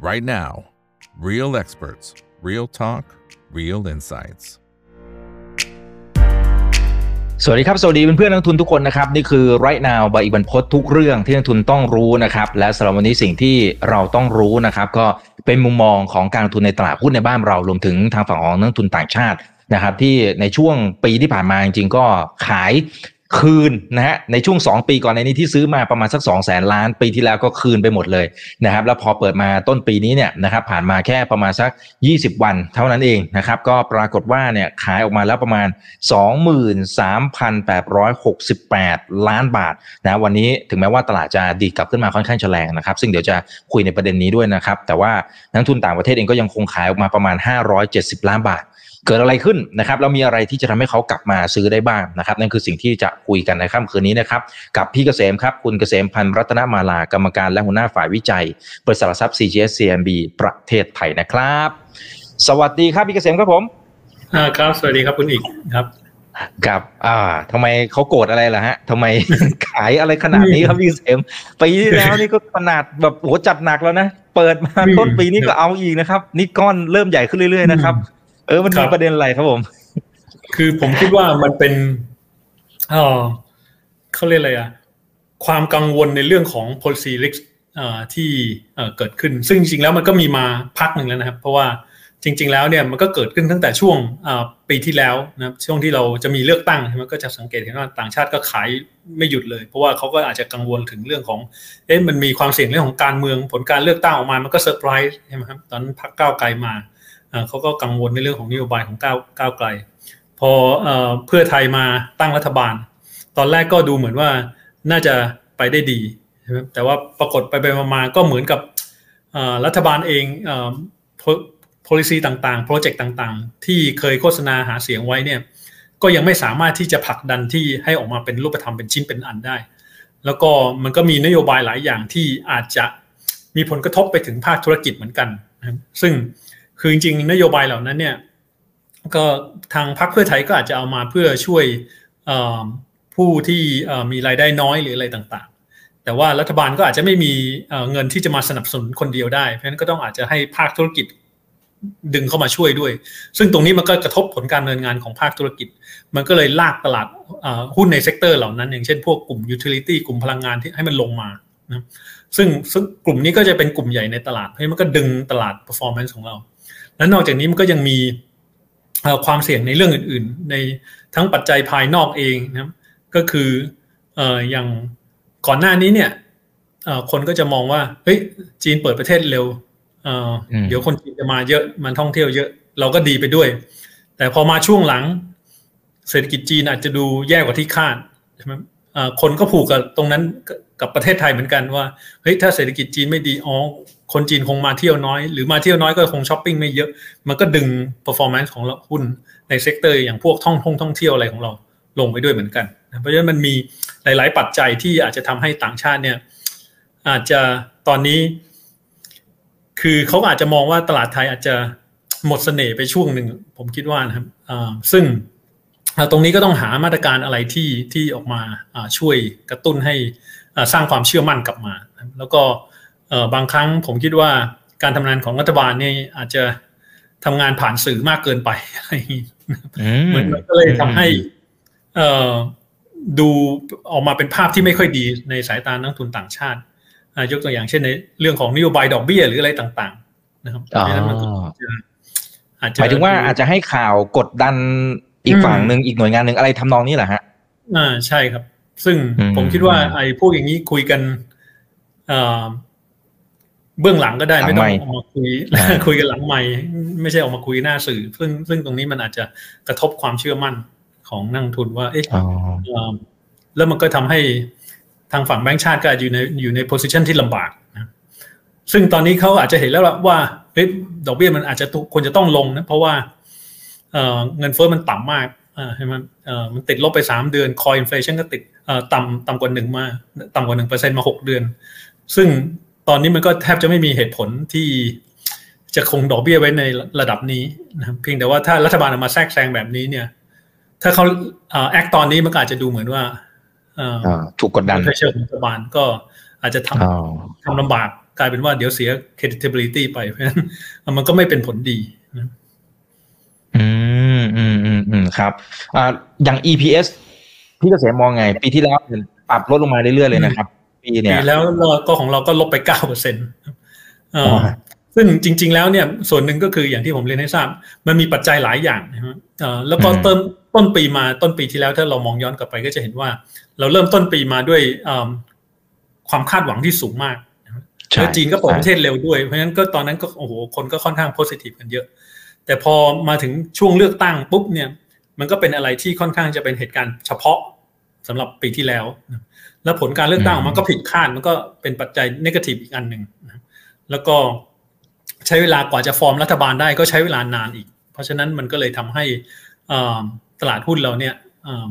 right now. Real experts, real talk, real insights. สวัสดีครับ สวัสดีเพื่อนๆนักทุนทุกคนนะครับ นี่คือ right now ใบอีบันพศทุกเรื่องที่นักทุนต้องรู้นะครับ และสำหรับวันนี้สิ่งที่เราต้องรู้นะครับ ก็เป็นมุมมองของการลงทุนในตลาดหุ้นในบ้านเรารวมถึงทางฝั่งของนักทุนต่างชาตินะครับที่ในช่วงปีที่ผ่านมาจริงๆก็ขาย คืนนะฮะในช่วง 2 ปีก่อนในนี้ที่ซื้อมาประมาณสัก2 0 0แสนล้าน ปีที่แล้วก็คืนไปหมดเลยนะครับแล้วพอเปิดมาต้นปีนี้เนี่ยนะครับผ่านมาแค่ประมาณสัก 20 วัน เท่านั้นเองนะครับก็ปรากฏว่าเนี่ยขายออกมาแล้วประมาณ 23,868 ล้านบาทนะวันนี้ถึงแม้ว่าตลาดจะดีกลับขึ้นมาค่อนข้างแฉลงนะครับซึ่งเดี๋ยวจะคุยในประเด็นนี้ด้วยนะครับแต่ว่านักทุนต่างประเทศเองก็ยังคงขายออกมาประมาณ 570 ล้านบาท เกิดอะไรขึ้นนะครับแล้วมีอะไรที่จะทำให้เขากลับมาซื้อได้บ้างนะครับ นั่นคือสิ่งที่จะคุยกันในค่ำคืนนี้นะครับกับพี่เกษมครับ คุณเกษมพันธ์รัตนมาลากรรมการและหัวหน้าฝ่ายวิจัยบริษัทหลักทรัพย์ CGS CMB ประเทศไทยนะครับ สวัสดีครับพี่เกษมครับผมอ่าครับสวัสดีครับคุณอีกครับกับอ่าทำไมเขาโกรธอะไรล่ะฮะทำไมขายอะไรขนาดนี้ครับพี่เกษมปีที่แล้วนี่ก็ขนาดแบบโหจัดหนักแล้วนะ เปิดมาต้นปีนี้ก็เอาอีกนะครับ นี่ก้อนเริ่มใหญ่ขึ้นเรื่อยๆนะครับ เออมันมีประเด็นอะไรครับผม คือผมคิดว่ามันเป็นเออเขาเรียกอะไรอะความกังวลในเรื่องของ policy risk ที่เกิดขึ้น ซึ่งจริงๆแล้วมันก็มีมาพักหนึ่งแล้วนะครับ เพราะว่าจริง ๆ แล้วเนี่ยมันก็เกิดขึ้นตั้งแต่ช่วงปีที่แล้วนะครับช่วงที่เราจะมีเลือกตั้งมันก็จะสังเกตเห็นว่าต่างชาติก็ขายไม่หยุดเลย เพราะว่าเขาก็อาจจะกังวลถึงเรื่องของเอ๊ะมันมีความเสี่ยงเรื่องของการเมืองผลการเลือกตั้งออกมามันก็เซอร์ไพรส์ใช่ไหมครับตอนพักก้าวไกลมา เขาก็กังวลในเรื่องของนโยบายของก้าวก้าวไกล พอเพื่อไทยมาตั้งรัฐบาล ตอนแรกก็ดูเหมือนว่าน่าจะไปได้ดี แต่ว่าปรากฏไปไปมาก็เหมือนกับรัฐบาลเอง policy ต่างๆ โปรเจกต์ต่างๆ ที่เคยโฆษณาหาเสียงไว้เนี่ย ก็ยังไม่สามารถที่จะผลักดันที่ให้ออกมาเป็นรูปธรรมเป็นชิ้นเป็นอันได้ แล้วก็มันก็มีนโยบายหลายอย่างที่อาจจะมีผลกระทบไปถึงภาคธุรกิจเหมือนกัน ซึ่ง คือจริงๆนโยบายเหล่านั้นเนี่ยก็ทางพรรคเพื่อไทยก็อาจจะเอามาเพื่อช่วยผู้ที่มีรายได้น้อยหรืออะไรต่างๆ แต่ว่ารัฐบาลก็อาจจะไม่มีเงินที่จะมาสนับสนุนคนเดียวได้ เพราะฉะนั้นก็ต้องอาจจะให้ภาคธุรกิจดึงเข้ามาช่วยด้วย ซึ่งตรงนี้มันก็กระทบผลการดำเนินงานของภาคธุรกิจ มันก็เลยลากตลาดหุ้นใน sector เหล่านั้น อย่างเช่นพวกกลุ่ม utility กลุ่มพลังงานที่ให้มันลงมานะซึ่งซึ่งกลุ่มนี้ก็จะเป็นกลุ่มใหญ่ในตลาดเพราะมันก็ดึงตลาด performance ของเรา และนอกจากนี้มันก็ยังมีความเสี่ยงในเรื่องอื่น ๆ ในทั้งปัจจัยภายนอกเองนะครับก็คืออย่างก่อนหน้านี้เนี่ยคนก็จะมองว่าเฮ้ยจีนเปิดประเทศเร็วเดี๋ยวคนจีนจะมาเยอะมันท่องเที่ยวเยอะ เราก็ดีไปด้วย แต่พอมาช่วงหลัง เศรษฐกิจจีนอาจจะดูแย่กว่าที่คาดใช่ไหมคนก็ผูกกับตรงนั้น กับประเทศไทยเหมือนกันว่าเฮ้ยถ้าเศรษฐกิจจีนไม่ดีอ๋อคนจีนคงมาเที่ยวน้อย หรือมาเที่ยวน้อยก็คงช้อปปิ้งไม่เยอะ มันก็ดึง performance ของเราหุ้นใน sector อย่างพวกท่องท่องท่องเที่ยวอะไรของเราลงไปด้วยเหมือนกัน เพราะฉะนั้นมันมีหลาย ๆ ปัจจัยที่อาจจะทำให้ต่างชาติเนี่ยอาจจะตอนนี้ คือเขาอาจจะมองว่าตลาดไทยอาจจะหมดเสน่ห์ไปช่วงหนึ่งผมคิดว่านะครับซึ่งตรงนี้ก็ต้องหามาตรการอะไรที่ที่ออกมาช่วยกระตุ้นให้ สร้างความเชื่อมั่นกลับมา แล้วก็บางครั้งผมคิดว่าการทำงานของรัฐบาลนี่อาจจะทำงานผ่านสื่อมากเกินไปอะไรอย่างนี้เหมือนมันก็เลยทำให้ดูออกมาเป็นภาพที่ไม่ค่อยดีในสายตานักทุนต่างชาติยกตัวอย่างเช่นในเรื่องของนโยบายดอกเบี้ยหรืออะไรต่างๆ นะครับอาจจะหมายถึงว่าอาจจะให้ข่าวกดดันอีกฝั่งหนึ่งอีกหน่วยงานหนึ่งอะไรทำนองนี้แหละฮะอ่าใช่ครับ ซึ่งผมคิดว่าไอ้พวกอย่างนี้คุยกันเบื้องหลังก็ได้ไม่ต้องออกมาคุยคุยกันหลังไม่ไม่ใช่ออกมาคุยหน้าสื่อ ซึ่งซึ่งตรงนี้มันอาจจะกระทบความเชื่อมั่นของนักทุนว่าเอ๊ะแล้วมันก็ทำให้ทางฝั่งแบงก์ชาติก็อยู่ในอยู่ในโพสิชันที่ลำบากนะซึ่งตอนนี้เขาอาจจะเห็นแล้วว่าเอ๊ะดอกเบี้ยมันอาจจะควรจะต้องลงนะเพราะว่าเงินเฟ้อมันต่ำมาก ใช่ไหมมันติดลบไปสามเดือนคอยอินฟลชันก็ติดต่ำต่ำกว่าหนึ่งมา ต่ำกว่าหนึ่งเปอร์เซ็นมาหกเดือน ซึ่งตอนนี้มันก็แทบจะไม่มีเหตุผลที่จะคงดอกเบี้ยไว้ในระดับนี้นะครับเพียงแต่ว่าถ้ารัฐบาลมาแทรกแซงแบบนี้เนี่ย ถ้าเขาแอคตอนนี้มันอาจจะดูเหมือนว่าถูกกดดันเชิงรัฐบาลก็อาจจะทำทำลำบากกลายเป็นว่าเดี๋ยวเสีย creditability ไปเพราะฉะนั้นมันก็ไม่เป็นผลดีนะอืม อืมอืมอืมครับอ่าอย่าง EPS พี่เกษมมองไง ปีที่แล้วปรับลดลงมาเรื่อยๆเลยนะครับ ปีเนี่ปียแล้วเราก็ของเราก็ลบไปเก้าเปอร์เซ็นต์อ๋อซึ่งจริง ๆ แล้วเนี่ยส่วนหนึ่งก็คืออย่างที่ผมเรียนให้ทราบ มันมีปัจจัยหลายอย่างนะฮะเอ่อแล้วก็อืมต้นต้นปีมาต้นปีที่แล้วถ้าเรามองย้อนกลับไปก็จะเห็นว่า เราเริ่มต้นปีมาด้วยเอิ่มความคาดหวังที่สูงมากใช่แล้วจีนก็เปิดประเทใช่ศเร็วด้วย เพราะฉะนั้นก็ตอนนั้นก็โอ้โหคนก็ค่อนข้างโพสิทีฟกันเยอะ แต่พอมาถึงช่วงเลือกตั้งปุ๊บเนี่ย มันก็เป็นอะไรที่ค่อนข้างจะเป็นเหตุการณ์เฉพาะสำหรับปีที่แล้วนะแล้วผลการเลือกตั้งอืมมันก็ผิดคาดมันก็เป็นปัจจัยนกาทีฟอีกอันหนึ่งนะแล้วก็ใช้เวลากว่าจะฟอร์มรัฐบาลได้ก็ใช้เวลานานอีก เพราะฉะนั้นมันก็เลยทำให้อ่าตลาดหุ้นเราเนี่ยอ่า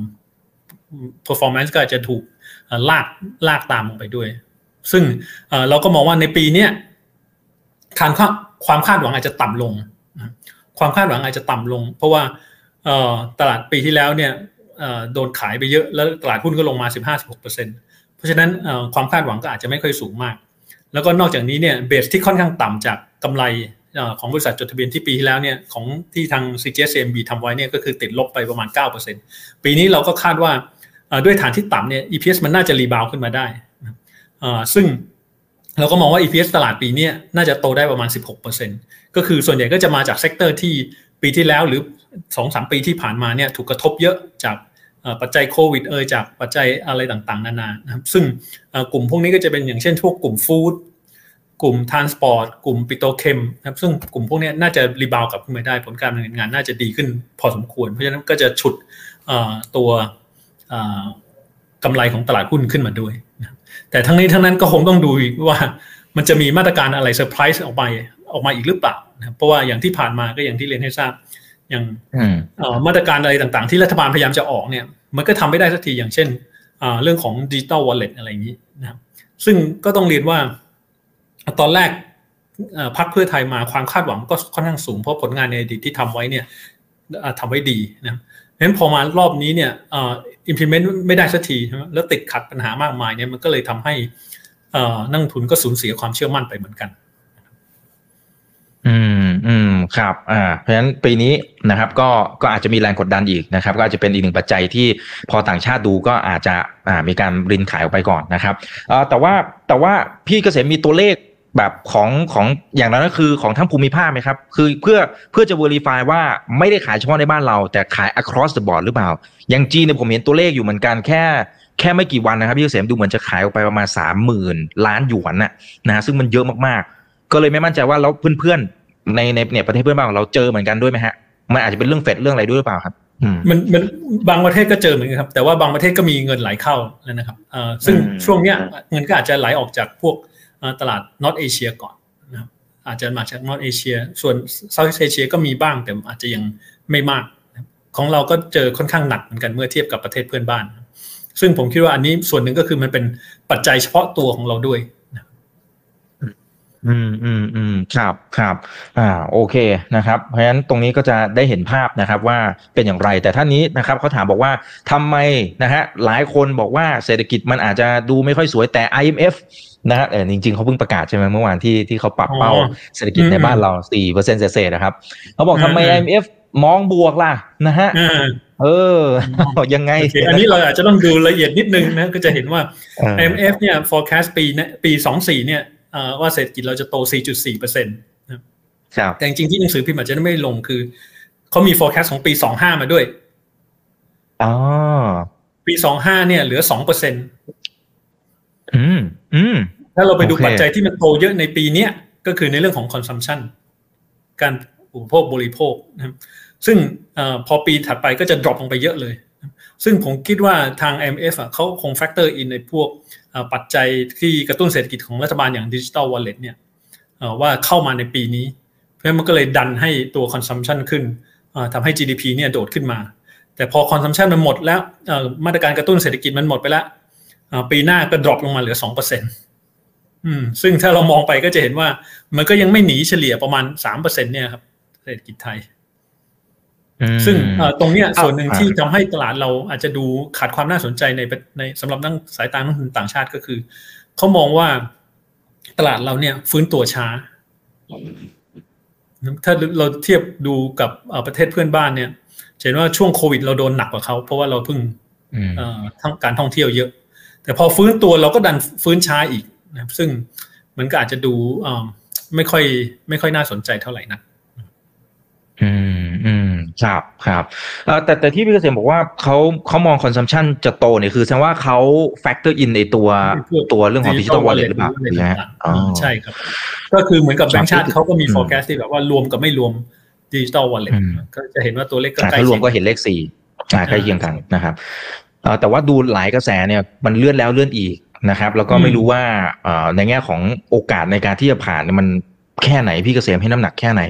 performance ก็อาจจะถูกอ่าลากลากตามลงไปด้วย ซึ่งเอ่อเราก็มองว่าในปีเนี้ยการคาดความคาดหวังอาจจะต่ำลงนะความคาดหวังอาจจะต่ำลง เพราะว่าเอ่อ ตลาดปีที่แล้วเนี่ยโดนขายไปเยอะแล้วตลาดหุ้นก็ลงมา 15-16%เพราะฉะนั้นความคาดหวังก็อาจจะไม่ค่อยสูงมาก แล้วก็นอกจากนี้เนี่ยเบสที่ค่อนข้างต่ำจากกำไรอของบริษัทจดทะเบียนที่ปีที่แล้วเนี่ยของที่ทาง CGS-CIMB ทำไว้เนี่ยก็คือติดลบไปประมาณ 9%ปีนี้เราก็คาดว่าด้วยฐานที่ต่ำเนี่ย EPS มันน่าจะ rebound ขึ้นมาได้ ซึ่งเราก็มองว่า EPS ตลาดปีนี้น่าจะโตได้ประมาณ 16%ก็คือส่วนใหญ่ก็จะมาจาก sector ที่ ปีที่แล้วหรือ2-3ปีที่ผ่านมาเนี่ยถูกกระทบเยอะจากปัจจัยโควิดเอ่ยจากปัจจัยอะไรต่างๆ นานานะครับซึ่งกลุ่มพวกนี้ก็จะเป็นอย่างเช่นพวกกลุ่ม food กลุ่ม transport กลุ่ม petrochem นะครับซึ่งกลุ่มพวกนี้น่าจะ rebound กลับขึ้นมาได้ผลการดำเนินงานน่าจะดีขึ้นพอสมควร เพราะฉะนั้นก็จะฉุดตัวกำไรของตลาดหุ้นขึ้นมาด้วย แต่ทั้งนี้ทั้งนั้นก็คงต้องดูว่ามันจะมีมาตรการอะไรเซอร์ไพรส์ออกไป ออกมาอีกหรือเปล่านะครับเพราะว่าอย่างที่ผ่านมาก็อย่างที่เรียนให้ทราบ อย่างอืมเอ่อมาตรการอะไรต่างๆ ที่รัฐบาลพยายามจะออกเนี่ย มันก็ทำไม่ได้สักทีอย่างเช่นอ่าเรื่องของดิจิ t a ลวอลเล็ตอะไรอย่างนี้นะครับซึ่งก็ต้องเรียนว่า ตอนแรกเอ่อพรรคเพื่อไทยมาความคาดหวังก็ค่อนข้างสูงเพราะผลงานในอดีตที่ทำไว้เนี่ยอ่าทำไว้ดีนะครับเพราะฉะนั้นพอมารอบนี้เนี่ยเอ่อ implement ไม่ได้สักทีใช่ไหมแล้วติดขัดปัญหามากมายเนี่ยมันก็เลยทำให้เอ่อนักลงทุนก็สูญเสียความเชื่อมั่นไปเหมือนกัน อืมอืมครับอ่าเพราะฉะนั้นปีนี้นะครับก็ก็อาจจะมีแรงกดดันอีกนะครับ ก็อาจจะเป็นอีกหนึ่งปัจจัยที่พอต่างชาติดูก็อาจจะอ่ามีการรินขายออกไปก่อนนะครับเอ่อแต่ว่าแต่ว่าพี่เกษมมีตัวเลขแบบของของอย่างนั้นก็คือของทั้งภูมิภาคไหมครับ คือเพื่อเพื่อจะ verify ว่าไม่ได้ขายเฉพาะในบ้านเรา แต่ขาย across the board หรือเปล่า อย่างจีนเนี่ยผมเห็นตัวเลขอยู่เหมือนกันแค่แค่ไม่กี่วันนะครับพี่เกษมดูเหมือนจะขายออกไปประมาณสามหมื่นล้านหยวนน่ะนะฮะซึ่งมันเยอะมากๆ ก็เลยไม่มั่นใจว่าแล้วเพื่อนๆในในเนี่ยประเทศเพื่อนบ้านของเราเจอเหมือนกันด้วยไหมฮะมันอาจจะเป็นเรื่องเฟดเรื่องอะไรด้วยหรือเปล่าครับอืมมันมันบางประเทศก็เจอเหมือนกันครับ แต่ว่าบางประเทศก็มีเงินไหลเข้าแล้วนะครับเอ่อซึ่งอืมช่วงเนี้ยเงินก็อาจจะไหลออกจากพวกเอ่อตลาดนอตเอเชียก่อนนะครับอาจจะมาจากนอตเอเชีย ส่วนเซาท์เอเชียก็มีบ้างแต่อาจจะยังไม่มากนะครับของเราก็เจอค่อนข้างหนักเหมือนกันเมื่อเทียบกับประเทศเพื่อนบ้าน ซึ่งผมคิดว่าอันนี้ส่วนหนึ่งก็คือมันเป็นปัจจัยเฉพาะตัวของเราด้วย อืมอืมอืมครับครับ อ่าโอเคนะครับ เพราะฉะนั้นตรงนี้ก็จะได้เห็นภาพนะครับว่าเป็นอย่างไรแต่ท่านนี้นะครับเขาถามบอกว่าทำไมนะฮะหลายคนบอกว่าเศรษฐกิจมันอาจจะดูไม่ค่อยสวยแต่ IMF นะฮะเออจริงๆเขาเพิ่งประกาศใช่ไหมเมื่อวานที่ที่เขาปรับเป้าอ๋อเศรษฐกิจในอืมบ้านเราสี่เปอร์เซ็นต์เศษๆนะครับเขาบอกทำไมอืม IMF มองบวกล่ะนะฮะอ่าเออ ยังไงโอเคอันนี้เราอาจจะต้องดูละเอียดนิดนึงนะก็จะเห็นว่าเออ IMF เนี่ย forecast ปีเนี่ยปี24เนี่ยเอ่อ ว่าเศรษฐกิจเราจะโต 4.4เปอร์เซ็นต์ครับแต่จริงๆที่หนังสือพิมพ์อาจจะไม่ลงคือเขามี forecast ของปี 25 มาด้วยอ๋อปี 25 เนี่ยเหลือ 2เปอร์เซ็นต์อืมอืมถ้าเราไปดูโอเคปัจจัยที่มันโตเยอะในปีเนี้ยก็คือในเรื่องของ consumption การอุปโภคบริโภคนะครับซึ่งเออพอปีถัดไปก็จะ drop ลงไปเยอะเลย ซึ่งผมคิดว่าทาง MF อะเขาคง factor in ในพวกปัจจัยที่กระตุ้นเศรษฐกิจของรัฐบาลอย่าง digital wallet เนี่ยว่าเข้ามาในปีนี้ เพราะฉะนั้นมันก็เลยดันให้ตัว consumption ขึ้นทำให้ GDP เนี่ยโดดขึ้นมา แต่พอ consumption มันหมดแล้วมาตรการกระตุ้นเศรษฐกิจมันหมดไปแล้วปีหน้าก็ drop ลงมาเหลือ2%อืมซึ่งถ้าเรามองไปก็จะเห็นว่ามันก็ยังไม่หนีเฉลี่ยประมาณ3%เนี่ยครับเศรษฐกิจไทย ซึ่งเอ่อตรงเนี้ยอ่าส่วนหนึ่งอ่าที่ทำให้ตลาดเราอาจจะดูขาดความน่าสนใจในในสำหรับนักสายตานักลงทุนต่างชาติก็คือเขามองว่าตลาดเราเนี่ย ฟื้นตัวช้า ถ้าเราเทียบดูกับประเทศเพื่อนบ้านเนี่ยเห็นว่าช่วงโควิดเราโดนหนักกว่าเขาเพราะว่าเราเพิ่งทั้งการท่องเที่ยวเยอะ แต่พอฟื้นตัวเราก็ดันฟื้นช้าอีกนะครับซึ่งมันก็อาจจะดูไม่ค่อย ไม่ค่อยน่าสนใจเท่าไหร่นะอืมอืม ครับครับแต่แต่ที่พี่เกษมบอกว่าเขาเขามอง consumption จะโตเนี่ยคือแสดงว่าเขา factor in ในตัวตัวเรื่องของ digital wallet หรือเปล่าใช่ครับ ก็คือเหมือนกับแบงก์ชาติเขาก็มี forecast ที่แบบว่ารวมกับไม่รวม digital wallet ก็จะเห็นว่าตัวเลขก็ใกล้ถ้ารวมก็เห็นเลขสี่ใกล้เคียงกันนะครับแต่ว่าดูหลายกระแสเนี่ยมันเลื่อนแล้วเลื่อนอีกนะครับ แล้วก็ไม่รู้ว่าในแง่ของโอกาสในการที่จะผ่านมัน แค่ไหนพี่เกษมให้น้ำหนักแค่ไหน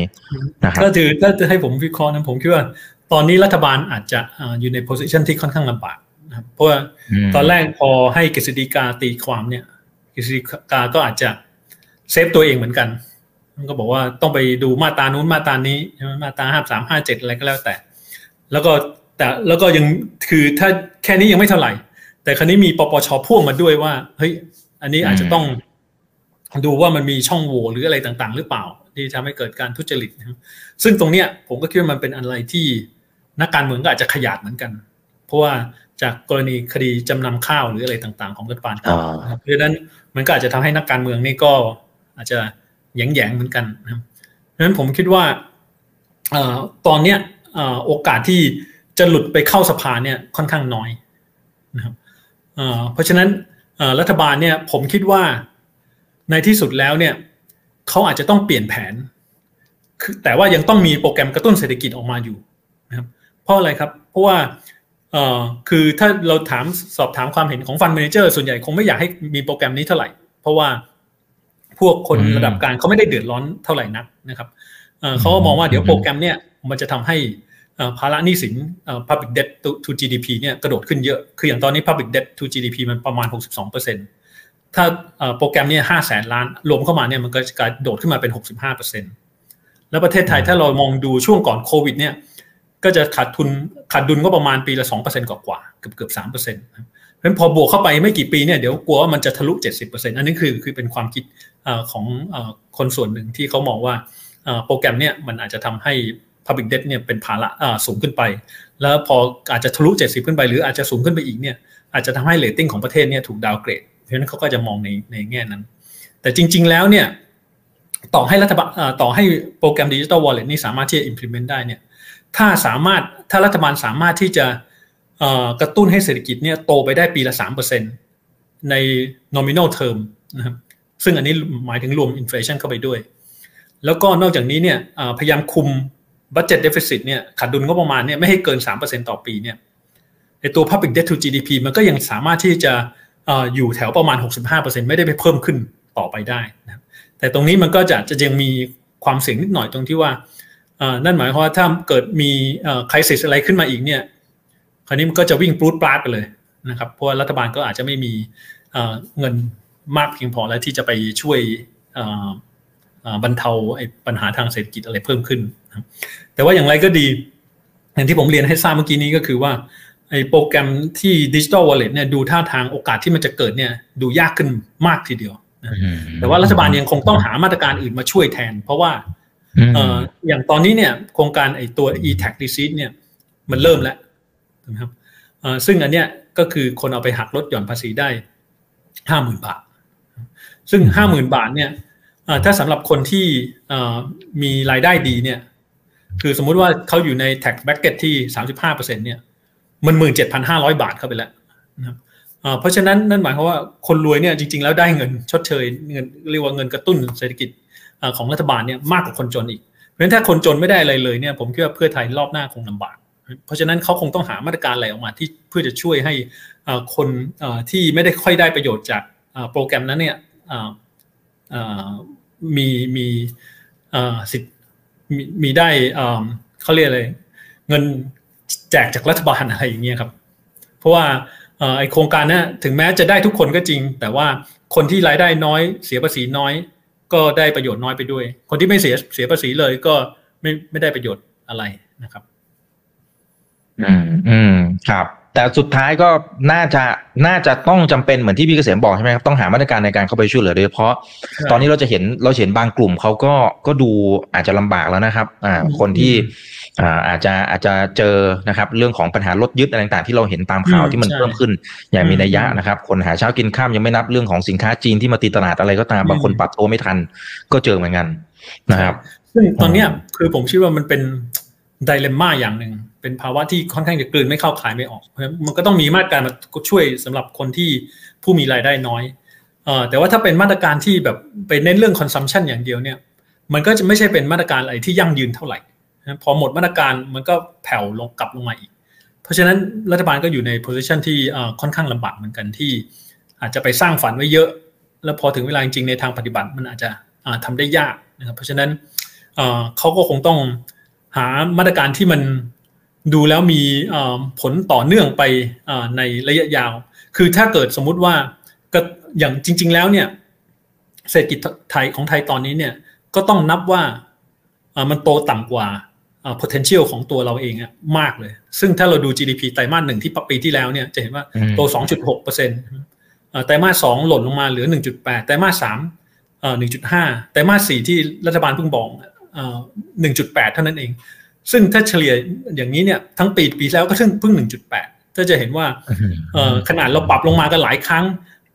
นะครับก็ถือถ้าจะให้ผมวิเคราะห์นะผมคิดว่า ตอนนี้รัฐบาลอาจจะอยู่ใน position ที่ค่อนข้างลำบากนะครับเพราะว่าตอนแรกพอให้กฤษฎีกาตีความเนี่ยกฤษฎีกาก็อาจจะ save ตัวเองเหมือนกันมันก็บอกว่าต้องไปดูมาตรานู้นมาตรานี้มาตราห้าสามห้าเจ็ดอะไรก็แล้วแต่ แล้วก็แต่แล้วก็ยังคือถ้าแค่นี้ยังไม่เท่าไหร่ แต่ครั้นี้มีปปชพ่วงมาด้วยว่าเฮ้ยอันนี้อาจจะต้อง ดูว่ามันมีช่องโหว่หรืออะไรต่างๆ หรือเปล่า ที่ทำให้เกิดการทุจริตซึ่งตรงเนี้ยผมก็คิดว่ามันเป็นอะไรที่นักการเมืองก็อาจจะขยาดเหมือนกัน เพราะว่าจากกรณีคดีจำนำข้าวหรืออะไรต่างๆ ของรัฐบาลเพราะฉะนั้นมันก็อาจจะทำให้นักการเมืองนี่ก็อาจจะแยงๆเหมือนกันนะครับเพราะฉะนั้นผมคิดว่าตอนเนี้ยโอกาสที่จะหลุดไปเข้าสภาเนี่ยค่อนข้างน้อยนะครับเพราะฉะนั้นรัฐบาลเนี่ยผมคิดว่า ในที่สุดแล้วเนี่ยเขาอาจจะต้องเปลี่ยนแผนคือแต่ว่ายังต้องมีโปรแกรมกระตุ้นเศรษฐกิจออกมาอยู่นะครับเพราะอะไรครับ เพราะว่าเอ่อคือถ้าเราถามสอบถามความเห็นของฟันเมนเจอร์ส่วนใหญ่คงไม่อยากให้มีโปรแกรมนี้เท่าไหร่ เพราะว่าพวกคนระดับกลางเขาไม่ได้เดือดร้อนเท่าไหร่นักนะครับเขาก็มองว่าเดี๋ยวโปรแกรมเนี่ยมันจะทำให้ภาระหนี้สิน public debt to GDP เนี่ยกระโดดขึ้นเยอะ คืออย่างตอนนี้ public debt to GDP มันประมาณ 62% ถ้าโปรแกรมนี่ย5แสนล้านรวมเข้ามาเนี่ยมันก็จะกระโดดขึ้นมาเป็น 65%แล้วประเทศไทยถ้าเรามองดูช่วงก่อนโควิดเนี่ยก็จะขาดทุนขาดดุลก็ประมาณปีละ 2%กว่าๆเกือบเกือบ3%เพราะฉะนั้นพอบวกเข้าไปไม่กี่ปีเนี่ยเดี๋ยวกลัวว่ามันจะทะลุ 70%อันนี้คือคือเป็นความคิดของคนส่วนหนึ่งที่เขามองว่าโปรแกรมเนี่ยมันอาจจะทำให้ Public Debt เนี่ยเป็นภาระสูงขึ้นไป แล้วพออาจจะทะลุ 70 ขึ้นไป หรืออาจจะสูงขึ้นไปอีกเนี่ยอาจจะทำให้เรตติ้งของประเทศเนี่ยถูก downgrade เพราะฉะนั้นเขาก็จะมองในในแง่นั้น แต่จริง ๆ แล้วเนี่ยต่อให้รัฐบาลต่อให้โปรแกรม digital wallet นี่สามารถที่จะ implement ได้เนี่ยถ้าสามารถถ้ารัฐบาลสามารถที่จะกระตุ้นให้เศรษฐกิจเนี่ยโตไปได้ปีละ 3%ใน nominal term นะครับซึ่งอันนี้หมายถึงรวม inflation เข้าไปด้วย แล้วก็นอกจากนี้เนี่ยพยายามคุมบัตเจ็ตเดฟ i ซิตเนี่ยขาดดุลงบประมาณเนี่ยไม่ให้เกิน 3%ต่อปีเนี่ยในตัว public debt to GDP มันก็ยังสามารถที่จะ อยู่แถวประมาณ 65%ไม่ได้ไปเพิ่มขึ้นต่อไปได้นะแต่ตรงนี้มันก็จะจะยังมีความเสี่ยงนิดหน่อยตรงที่ว่านั่นหมายความว่าถ้าเกิดมีคริสิสอะไรขึ้นมาอีกเนี่ยคราวนี้มันก็จะวิ่งปลูดปลาดไปเลยนะครับเพราะรัฐบาลก็อาจจะไม่มีเงินมากเพียงพอแล้วที่จะไปช่วยบรรเทาปัญหาทางเศรษฐกิจอะไรเพิ่มขึ้น แต่ว่าอย่างไรก็ดี อย่างที่ผมเรียนให้ทราบเมื่อกี้นี้ก็คือว่า ไอ้โปรแกรมที่ดิจิทัลวอลเล็ตเนี่ยดูท่าทางโอกาสที่มันจะเกิดเนี่ยดูยากขึ้นมากทีเดียวแต่ว่ารัฐบาลยังคงต้องหามาตรการอื่นมาช่วยแทน เพราะว่าอย่างตอนนี้เนี่ยโครงการไอ้ตัว e-tax receipt เนี่ยมันเริ่มแล้วนะครับซึ่งอันเนี้ยก็คือคนเอาไปหักลดหย่อนภาษีได้ห้าหมื่นบาท ซึ่งห้าหมื่นบาทเนี่ยถ้าสำหรับคนที่มีรายได้ดีเนี่ย คือสมมุติว่าเขาอยู่ใน tax bracket ที่สามสิบห้าเปอร์เซ็นเนี่ย มันหมื่นเจ็ดพันห้าร้อยบาทเข้าไปแล้วนะครับเพราะฉะนั้นนั่นหมายความว่าคนรวยเนี่ยจริง ๆ แล้วได้เงินชดเชยเงินเรียกว่าเงินกระตุ้นเศรษฐกิจของรัฐบาลเนี่ยมากกว่าคนจนอีก เพราะฉะนั้นถ้าคนจนไม่ได้อะไรเลยเนี่ยผมคิดว่าเพื่อไทยรอบหน้าคงลำบาก เพราะฉะนั้นเขาคงต้องหามาตรการอะไรออกมาที่เพื่อจะช่วยให้คนที่ไม่ได้ค่อยได้ประโยชน์จากโปรแกรมนั้นเนี่ยมีมีสิทธิ์มีได้เขาเรียกอะไรเงิน แจกจากรัฐบาลอะไรอย่างเงี้ยครับ เพราะว่าไอโครงการนี้ถึงแม้จะได้ทุกคนก็จริง แต่ว่าคนที่รายได้น้อยเสียภาษีน้อย ก็ได้ประโยชน์น้อยไปด้วย คนที่ไม่เสียเสียภาษีเลยก็ไม่ไม่ได้ประโยชน์อะไรนะครับ อืมอืมครับ แต่สุดท้ายก็น่าจะน่าจะต้องจำเป็นเหมือนที่พี่เกษมบอกใช่ไหมครับต้องหามาตรการในการเข้าไปช่วยเหลือโดยเฉพาะ ตอนนี้เราจะเห็นเราเห็นบางกลุ่มเขาก็ก็ดูอาจจะลำบากแล้วนะครับ อ่า คนที่อ่าอาจจะอาจจะเจอนะครับ เรื่องของปัญหารถยึดอะไรต่างๆ ที่เราเห็นตามข่าวที่มันเพิ่มขึ้น อย่างมีนัยยะนะครับ คนหาเช้ากินข้ามยังไม่นับเรื่องของสินค้าจีนที่มาตีตลาดอะไรก็ตามบางคนปรับตัวไม่ทัน ก็เจอเหมือนกันนะครับซึ่งตอนเนี้ยคือผมคิดว่ามันเป็นไดเลม่าอย่างหนึ่ง เป็นภาวะที่ค่อนข้างจะกลืนไม่เข้าขายไม่ออก เพราะมันก็ต้องมีมาตรการมาช่วยสำหรับคนที่ผู้มีรายได้น้อยเออแต่ว่าถ้าเป็นมาตรการที่แบบไปเน้นเรื่อง consumption อย่างเดียวเนี่ย มันก็จะไม่ใช่เป็นมาตรการอะไรที่ยั่งยืนเท่าไหร่พอหมดมาตรการมันก็แผ่วลงกลับลงมาอีก เพราะฉะนั้นรัฐบาลก็อยู่ใน position ที่ค่อนข้างลำบากเหมือนกันที่อาจจะไปสร้างฝันไว้เยอะ แล้วพอถึงเวลาจริงในทางปฏิบัติมันอาจจะทำได้ยากนะครับเพราะฉะนั้นเขาก็คงต้องหามาตรการที่มัน ดูแล้วมีผลต่อเนื่องไปในระยะยาว คือถ้าเกิดสมมุติว่าก็อย่างจริง ๆ แล้วเนี่ย เศรษฐกิจไทยของไทยตอนนี้เนี่ยก็ต้องนับว่ามันโตต่ำกว่า potential ของตัวเราเองอะมากเลย ซึ่งถ้าเราดู GDP ไตรมาสหนึ่งที่ปีที่แล้วเนี่ยจะเห็นว่าโต 2.6เปอร์เซ็นต์ไตรมาสสองหล่นลงมาเหลือ 1.8 ไตรมาสสาม1.5 ไตรมาสสี่ที่รัฐบาลเพิ่งบอก1.8 เท่านั้นเอง ซึ่งถ้าเฉลี่ยอย่างนี้เนี่ยทั้งปีปีแล้วก็เพิ่งเพิ่ง 1.8 ถ้าจะเห็นว่าขนาดเราปรับลงมากันหลายครั้ง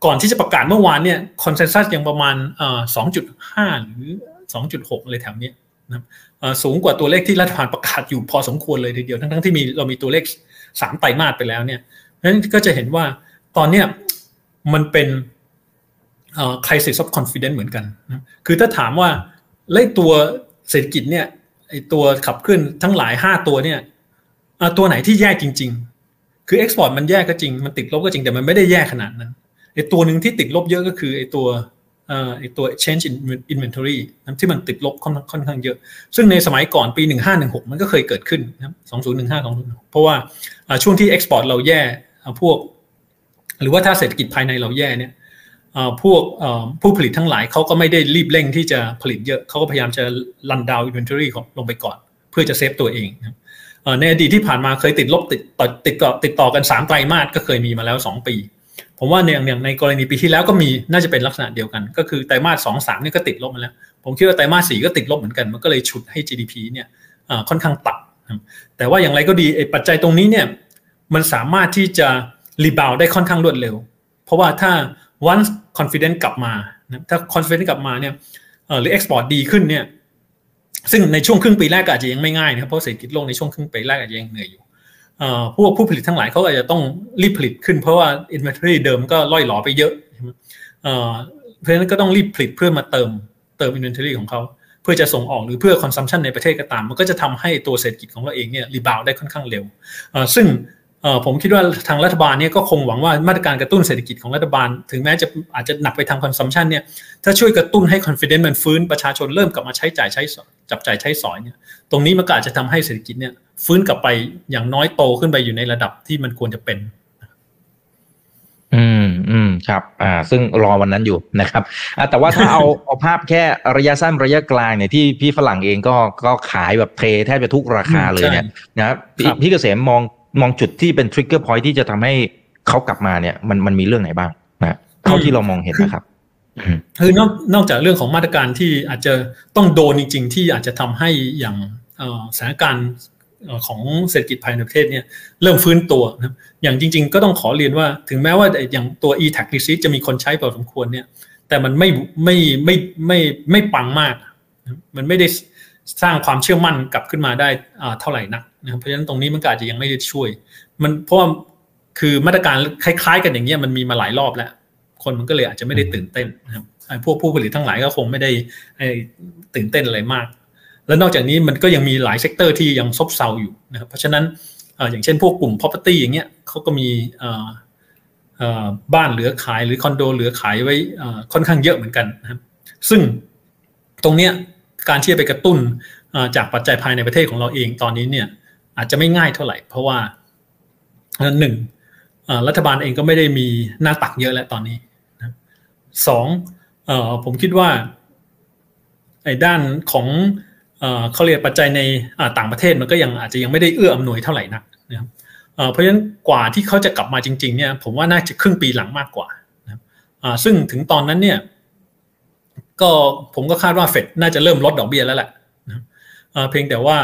ก่อนที่จะประกาศเมื่อวานเนี่ยคอนเซนแซสยังประมาณ 2.5 หรือ 2.6 เลยแถวนี้นะสูงกว่าตัวเลขที่รัฐบาลประกาศอยู่พอสมควรเลยทีเดียว ทั้งๆที่มีเรามีตัวเลขสามไตรมาสไปแล้วเนี่ยนั้นก็จะเห็นว่าตอนเนี้ยมันเป็นเอ่อ crisis of confidence เหมือนกันนะคือถ้าถามว่าเลขตัวเศรษฐกิจเนี่ยไอ ตัวขับเคลื่อนทั้งหลายห้าตัวเนี่ยตัวไหนที่แย่จริง ๆ คือ export มันแย่ก็จริง มันติดลบก็จริงแต่มันไม่ได้แย่ขนาดนั้นไอตัวหนึ่งที่ติดลบเยอะก็คือไอตัวไอตัว change in inventory ที่มันติดลบค่อนค่อนข้างเยอะ ซึ่งในสมัยก่อนปี 1516 มันก็เคยเกิดขึ้นนะ2015 2016เพราะว่าช่วงที่ export เราแย่พวก หรือว่าถ้าเศรษฐกิจภายในเราแย่เนี่ย พวกผู้ผลิตทั้งหลายเขาก็ไม่ได้รีบเร่งที่จะผลิตเยอะเขาก็พยายามจะ run down inventory ของลงไปก่อน เพื่อจะ save ตัวเองในอดีตที่ผ่านมาเคยติดลบติดต่อติดต่อติดต่อกันสามไตรมาสก็เคยมีมาแล้วสองปี ผมว่าในอย่างในกรณีปีที่แล้วก็มีน่าจะเป็นลักษณะเดียวกัน ก็คือไตรมาสสองสามนี่ก็ติดลบมาแล้ว ผมคิดว่าไตรมาสสี่ก็ติดลบเหมือนกันมันก็เลยฉุดให้ GDP เนี่ยค่อนข้างต่ำแต่ว่าอย่างไรก็ดีปัจจัยตรงนี้เนี่ยมันสามารถที่จะรีบาวได้ค่อนข้างรวดเร็ว เพราะว่าถ้า once confidence กลับมาถ้า confidence กลับมาเนี่ยหรือ export ดีขึ้นเนี่ยซึ่งในช่วงครึ่งปีแรกอาจจะยังไม่ง่ายนะครับเพราะเศรษฐกิจโลกในช่วงครึ่งปีแรกอาจจะยังเหนื่อยอยู่พวกผู้ผลิตทั้งหลายเขาอาจจะต้องรีบผลิตขึ้นเพราะว่า inventory เดิมก็ล่อยหลอไปเยอะเพราะฉะนั้นก็ต้องรีบผลิตเพื่อมาเติมเติม inventory ของเขาเพื่อจะส่งออกหรือเพื่อ consumption ในประเทศก็ตาม มันก็จะทำให้ตัวเศรษฐกิจของเราเองเนี่ยรีบาวได้ค่อนข้างเร็วซึ่ง ผมคิดว่าทางรัฐบาลเนี่ยก็คงหวังว่ามาตรการกระตุ้นเศรษฐกิจของรัฐบาล ถึงแม้จะอาจจะหนักไปทางคอนซัมชันเนี่ยถ้าช่วยกระตุ้นให้คอนฟ idence มันฟื้นประชาชนเริ่มกลับมาใช้จ่ายใช้จับจ่ายใช้สอยเนี่ยตรงนี้มันก็อาจจะทำให้เศรษฐกิจเนี่ยฟื้นกลับไปอย่างน้อยโตขึ้นไปอยู่ในระดับที่มันควรจะเป็น อืมอืมครับ อ่า ซึ่งรอวันนั้นอยู่นะครับอ่าแต่ว่าถ้าเอาเอาภาพแค่ระยะสั้นระยะกลางเนี่ยที่พี่ฝรั่งเองก็ก็ขายแบบเทแทบจะทุกราคาเลยเนี่ยนะครับพี่เกษมมอง มองจุดที่เป็นทริกเกอร์พอยที่จะทำให้เขากลับมาเนี่ย มันมันมีเรื่องไหนบ้างนะเท่าที่เรามองเห็นนะครับคือนอกนอกจากเรื่องของมาตรการที่อาจจะต้องโดนจริง ๆ ที่อาจจะทำให้อย่างสถานการณ์ของเศรษฐกิจภายในประเทศเนี่ยเริ่มฟื้นตัวนะอย่างจริง ๆ ก็ต้องขอเรียนว่าถึงแม้ว่าอย่างตัว e-tax receipt จะมีคนใช้พอสมควรเนี่ย แต่มันไม่ไม่ไม่ไม่ไม่ปังมาก มันไม่ได้ สร้างความเชื่อมั่นกลับขึ้นมาได้เท่าไหร่นักนะเพราะฉะนั้นตรงนี้มันก็อาจจะยังไม่ได้ช่วย มันเพราะว่าคือมาตรการคล้ายๆ กันอย่างเงี้ยมันมีมาหลายรอบแล้ว คนมันก็เลยอาจจะไม่ได้ตื่นเต้นนะครับพวกผู้ผลิตทั้งหลายก็คงไม่ได้ตื่นเต้นอะไรมาก แล้วนอกจากนี้มันก็ยังมีหลาย sector ที่ยังซบเซาอยู่นะครับเพราะฉะนั้นอย่างเช่นพวกกลุ่ม property อย่างเงี้ยเขาก็มีบ้านเหลือขายหรือคอนโดเหลือขายไว้ค่อนข้างเยอะเหมือนกันนะครับซึ่งตรงเนี้ย การที่จะไปกระตุ้นจากปัจจัยภายในประเทศของเราเองตอนนี้เนี่ยอาจจะไม่ง่ายเท่าไหร่ เพราะว่าหนึ่งรัฐบาลเองก็ไม่ได้มีหน้าตักเยอะแล้วตอนนี้สองผมคิดว่าไอ้ด้านของเขาเรียกปัจจัยในต่างประเทศมันก็ยังอาจจะยังไม่ได้เอื้ออำนวยเท่าไหร่นักนะครับเพราะฉะนั้นกว่าที่เขาจะกลับมาจริง ๆ เนี่ย ผมว่าน่าจะครึ่งปีหลังมากกว่านะซึ่งถึงตอนนั้นเนี่ย ก็ผมก็คาดว่าเฟดน่าจะเริ่มลดดอกเบี้ยแล้วแหละเพียงแต่ว่า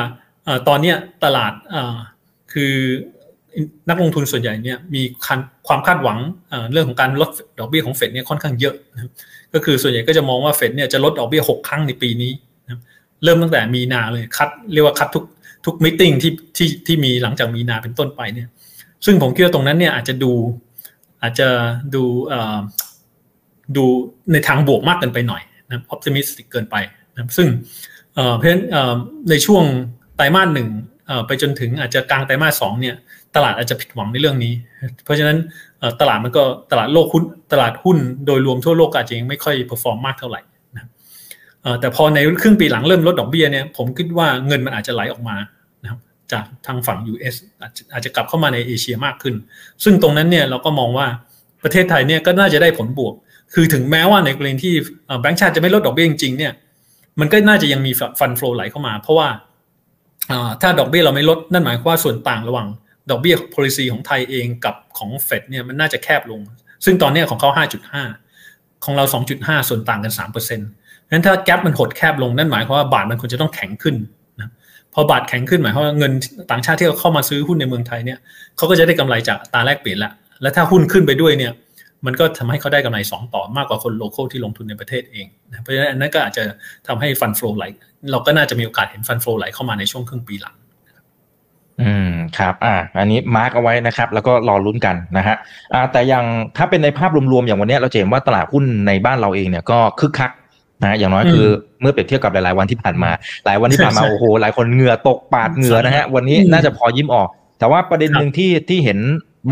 ตอนนี้ตลาดคือนักลงทุนส่วนใหญ่เนี่ยมีความคาดหวังเรื่องของการลดดอกเบี้ยของเฟดเนี่ยค่อนข้างเยอะก็คือส่วนใหญ่ก็จะมองว่าเฟดเนี่ยจะลดดอกเบี้ยหกครั้งในปีนี้เริ่มตั้งแต่มีนาเลยคัดเรียกว่าคัดทุกทุกมิ팅ที่ที่ที่มีหลังจากมีนาเป็นต้นไปเนี่ยซึ่งผมคิดว่าตรงนั้นเนี่ยอาจจะดูอาจจะดูดูในทางบวกมากเกินไปหน่อย นะออ t i มิสติกเกินไปนะซึ่งเพราะฉะนั้นในช่วงไตรมาสหนึ่งไปจนถึงอาจจะกลางไตรมาสสองเนี่ยตลาดอาจจะผิดหวังในเรื่องนี้ เพราะฉะนั้นตลาดมันก็ตลาดโลกหุ้นตลาดหุ้นโดยรวมทั่วโลกอาจจะยังไม่ค่อย perform มากเท่าไหร่นะแต่พอในครึ่งปีหลังเริ่มลดดอกเบี้ยเนี่ยผมคิดว่าเงินมันอาจจะไหลออกมานะครับจากทางฝั่ง US อาจจะกลับเข้ามาในเอเชียมากขึ้น ซึ่งตรงนั้นเนี่ยเราก็มองว่าประเทศไทยเนี่ยก็น่าจะได้ผลบวก คือถึงแม้ว่าในกรณีที่แบงก์ชาติจะไม่ลดดอกเบี้ยจริงๆเนี่ยมันก็น่าจะยังมี fund flow ไหลเข้ามา เพราะว่าถ้าดอกเบี้ยเราไม่ลดนั่นหมายความว่าส่วนต่างระหว่างดอกเบี้ย policy ของไทยเองกับของเฟดเนี่ยมันน่าจะแคบลง ซึ่งตอนนี้ของเขา 5.5 ของเรา 2.5 ส่วนต่างกัน 3%เพราะฉะนั้นถ้าแกลบมันหดแคบลงนั่นหมายความว่าบาทมันควรจะต้องแข็งขึ้นนะพอบาทแข็งขึ้นหมายความว่าเงินต่างชาติที่เขาเข้ามาซื้อหุ้นในเมืองไทยเนี่ยเขาก็จะได้กำไรจากตาแลกเปลี่ยนละและถ้าหุ้นขึ้นไปด้วยเนี่ย มันก็ทำให้เขาได้กำไร 2 ต่อมากกว่าคนโลเคอลที่ลงทุนในประเทศเองเพราะฉะนั้นอันนั้นก็อาจจะทำให้ฟันฟลูไหลเราก็น่าจะมีโอกาสเห็นฟันฟลูไหลเข้ามาในช่วงครึ่งปีหลังอืมครับอ่าอันนี้ mark เอาไว้นะครับ แล้วก็รอลุ้นกันนะฮะอ่าแต่อย่างถ้าเป็นในภาพรวมๆอย่างวันนี้เราเห็นว่าตลาดหุ้นในบ้านเราเองเนี่ยก็คึกคักนะอย่างน้อยคือเมื่อเปรียบเทียบกับหลายๆวันที่ผ่านมา หลายวันที่ผ่านมาโอ้โหหลายคนเหงื่อตกปาดเหงื่อนะฮะวันนี้น่าจะพอยิ้มออก แต่ว่าประเด็นหนึ่งที่ที่เห็น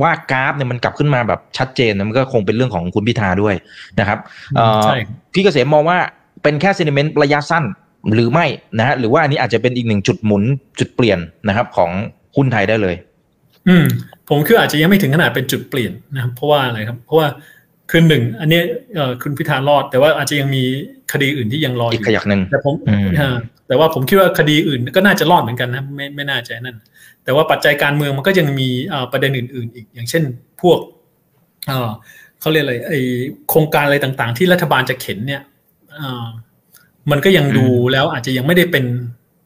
ว่ากราฟเนี่ยมันกลับขึ้นมาแบบชัดเจนมันก็คงเป็นเรื่องของคุณพิธาด้วยนะครับพี่เกษมมองว่าเป็นแค่ sentiment ระยะสั้นหรือไม่นะฮะหรือว่าอันนี้อาจจะเป็นอีกหนึ่งจุดหมุนจุดเปลี่ยนนะครับ ของหุ้นไทยได้เลย อืม ผมคืออาจจะยังไม่ถึงขนาดเป็นจุดเปลี่ยนนะครับเพราะว่าอะไรครับ เพราะว่า คือหนึ่งอันนี้เอ่อคุณพิธารอด แต่ว่าอาจจะยังมีคดีอื่นที่ยังรออยู่อีกขยักหนึ่งแต่ผมแต่ว่าผมคิดว่าคดีอื่นก็น่าจะรอดเหมือนกันนะไม่ไม่น่าจะนั่น แต่ว่าปัจจัยการเมืองมันก็ยังมีประเด็นอื่น ๆ อีก อย่างเช่นพวกเขาเรียกอะไรไอโครงการอะไรต่างๆ ที่รัฐบาลจะเข็นเนี่ยมันก็ยังดูแล้วอาจจะยังไม่ได้เป็น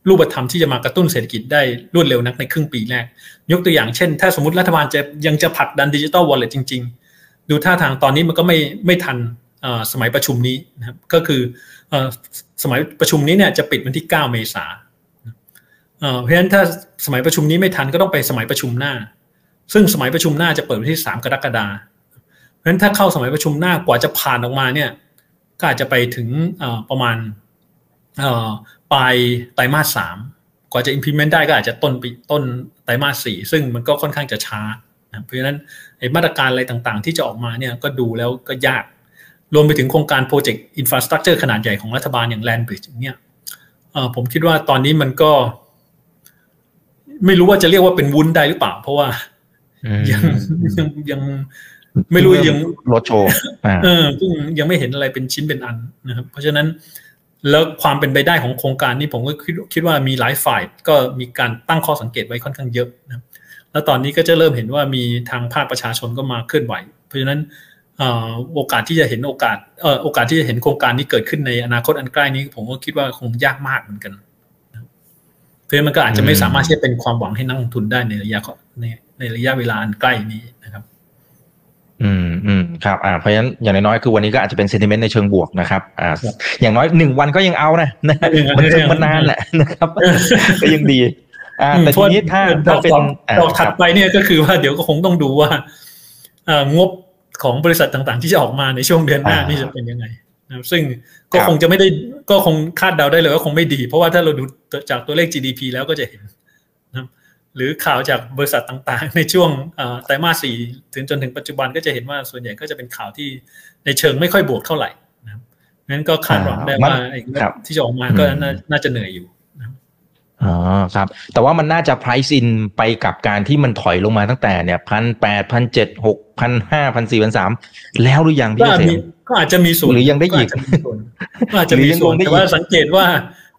รูปธรรมที่จะมากระตุ้นเศรษฐกิจได้รวดเร็วนักในครึ่งปีแรก ยกตัวอย่างเช่น ถ้าสมมติรัฐบาลจะยังจะผลักดันดิจิตอลวอลเล็ตจริง ๆ ดูท่าทางตอนนี้มันก็ไม่ไม่ทันสมัยประชุมนี้นะครับก็คือสมัยประชุมนี้เนี่ยจะปิดวันที่ 9 เมษาเพราะฉะนั้นถ้าสมัยประชุมนี้ไม่ทันก็ต้องไปสมัยประชุมหน้า ซึ่งสมัยประชุมหน้าจะเปิดวันที่ 3 กรกฎาคมเพราะฉะนั้นถ้าเข้าสมัยประชุมหน้ากว่าจะผ่านออกมาเนี่ยก็อาจจะไปถึงประมาณปลายไตรมาสสามกว่าจะ implement ได้ก็อาจจะต้นปีต้นไตรมาสสี่ซึ่งมันก็ค่อนข้างจะช้า เพราะฉะนั้น มาตรการอะไรต่างๆ ที่จะออกมาเนี่ยก็ดูแล้วก็ยาก รวมไปถึงโครงการ project infrastructure ขนาดใหญ่ของรัฐบาลอย่าง land bridge อย่างเนี้ยผมคิดว่าตอนนี้มันก็ ไม่รู้ว่าจะเรียกว่าเป็นวุ้นได้หรือเปล่า เพราะว่ายังยังยังไม่รู้ยังรถโชว์เออยังไม่เห็นอะไรเป็นชิ้นเป็นอันนะครับ เพราะฉะนั้นแล้วความเป็นไปได้ของโครงการนี้ผมก็คิดคิดว่ามีหลายฝ่ายก็มีการตั้งข้อสังเกตไว้ค่อนข้างเยอะนะ แล้วตอนนี้ก็จะเริ่มเห็นว่ามีทางภาคประชาชนก็มาเคลื่อนไหว เพราะฉะนั้นโอกาสที่จะเห็นโอกาสโอกาสที่จะเห็นโครงการนี้เกิดขึ้นในอนาคตอันใกล้นี้ ผมก็คิดว่าคงยากมากเหมือนกันเพราะมันก็อาจจะไม่สามารถที่จะเป็นความหวังให้นักลงทุนได้ในระยะในในระยะเวลาอันใกล้นี้นะครับอืมอืมครับอ่าเพราะฉะนั้นอย่างน้อยๆคือวันนี้ก็อาจจะเป็นเซนติเมนต์ในเชิงบวกนะครับอ่าอย่างน้อยหนึ่งวันก็ยังเอานะนะมันจะมันนานแหละนะครับก็ยังดีอ่า แต่ทีนี้ถ้าถ้าเป็นดอกถัดไปเนี่ยก็คือว่าเดี๋ยวก็คงต้องดูว่าอ่างบของบริษัทต่างๆ ที่จะออกมาในช่วงเดือนหน้านี่จะเป็นยังไงนะซึ่งก็คงจะไม่ได้ก็คงคาดเดาได้เลยว่าคงไม่ดี เพราะว่าถ้าเราดูจากตัวเลข GDP แล้วก็จะเห็นหรือข่าวจากบริษัทต่างๆ ในช่วงไตรมาสสี่ถึงจนถึงปัจจุบันก็จะเห็นว่าส่วนใหญ่ก็จะเป็นข่าวที่ในเชิงไม่ค่อยบวกเท่าไหร่นะนั้นก็คาดหวังได้ว่าที่จะออกมาก็น่าจะเหนื่อยอยู่ อ๋อครับ แต่ว่ามันน่าจะ price in ไปกับการที่มันถอยลงมาตั้งแต่เนี่ยพันแปดพันเจ็ดหกพันห้าพันสี่พันสามแล้วหรือยังพี่เกษมก็อาจจะมีส่วนหรือยังได้อีกก็อาจจะมีส่วนแต่ว่าสังเกตว่า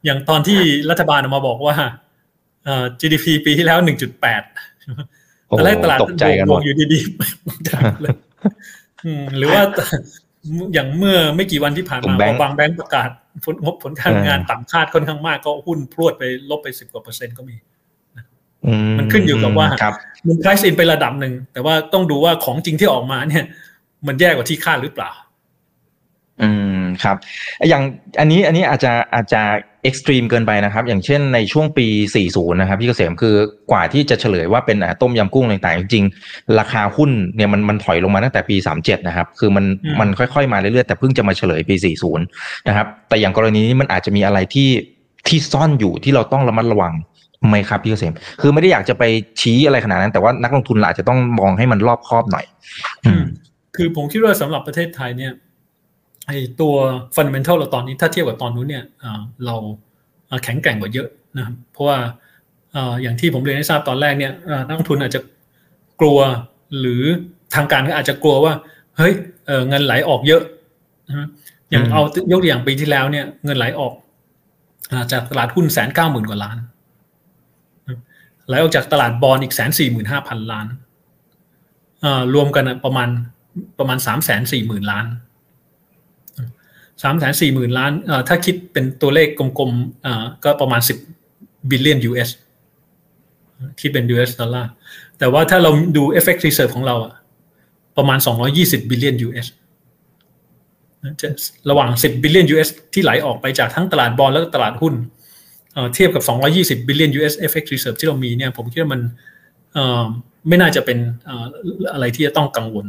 อย่างตอนที่รัฐบาลออกมาบอกว่า GDP ปีที่แล้ว1.8โอ้ตอนแรกตลาดตกใจกันหบมวดกอยู่ดีๆจากเลยอืมหรือว่า อย่างเมื่อไม่กี่วันที่ผ่านกลุ่มามแบพงอก์บางแบงก์ประกาศผลงบผลการงานต่ำคาดค่อนข้างมากก็หุ้นพรวดไปลบไปสิบกว่าเปอร์เซ็นต์ก็มีอืมันขึ้นอยู่กับว่าครับมัน price in ไประดับหนึ่ง แต่ว่าต้องดูว่าของจริงที่ออกมาเนี่ย มันแย่กว่าที่คาดหรือเปล่า อืม ครับอย่างอันนี้อันนี้อาจจะอาจจะเอ็กซ์ตรีมเกินไปนะครับ อย่างเช่นในช่วงปี 40 นะครับพี่เกษมคือกว่าที่จะเฉลยว่าเป็นอ่าต้มยำกุ้งต่างๆ จริงๆ ราคาหุ้นเนี่ยมันมันถอยลงมาตั้งแต่ปี 37 นะครับ คือมันอืมมันค่อยๆ มาเรื่อยๆ แต่เพิ่งจะมาเฉลยปี 40 นะครับ แต่อย่างกรณีนี้มันอาจจะมีอะไรที่ที่ซ่อนอยู่ที่เราต้องระมัดระวังไหมครับพี่เกษมคือไม่ได้อยากจะไปชี้อะไรขนาดนั้น แต่ว่านักลงทุนเราอาจจะต้องมองให้มันรอบคอบหน่อยอืมคือผมคิดว่าสำหรับประเทศไทยเนี่ย ไอตัวฟันเดเมนทัลเราตอนนี้ถ้าเทียบกับตอนนู้นเนี่ยอ่าเราอ่าแข็งแกร่งกว่าเยอะนะครับเพราะว่าอ่าอย่างที่ผมเรียนให้ทราบตอนแรกเนี่ยอ่านักลงทุนอาจจะกลัวหรือทางการก็อาจจะกลัวว่า เฮ้ยเอ่อเงินไหลออกเยอะนะอย่างอืมเอายกตัวอย่างปีที่แล้วเนี่ยเงินไหลออกอาจากตลาดหุ้นแสนเก้าหมื่นกว่าล้านไหลออกจากตลาดบอลอีกแสนสี่หมื่นห้าพันล้านอ่ารวมกันอะประมาณประมาณสามแสนสี่หมื่นล้าน สามแสนสี่หมื่นล้านถ้าคิดเป็นตัวเลขกลมๆก็ประมาณสิบบิลเลียน US คิดเป็น US ดอลลาร์แต่ว่าถ้าเราดู FX reserve ของเราอะประมาณ 220 billion US จะระหว่าง 10 billion US ที่ไหลออกไปจากทั้งตลาดบอลและตลาดหุ้นเทียบกับ 220 billion US FX reserve ที่เรามีเนี่ยผมคิดว่ามันไม่น่าจะเป็นอะไรที่จะต้องกังวล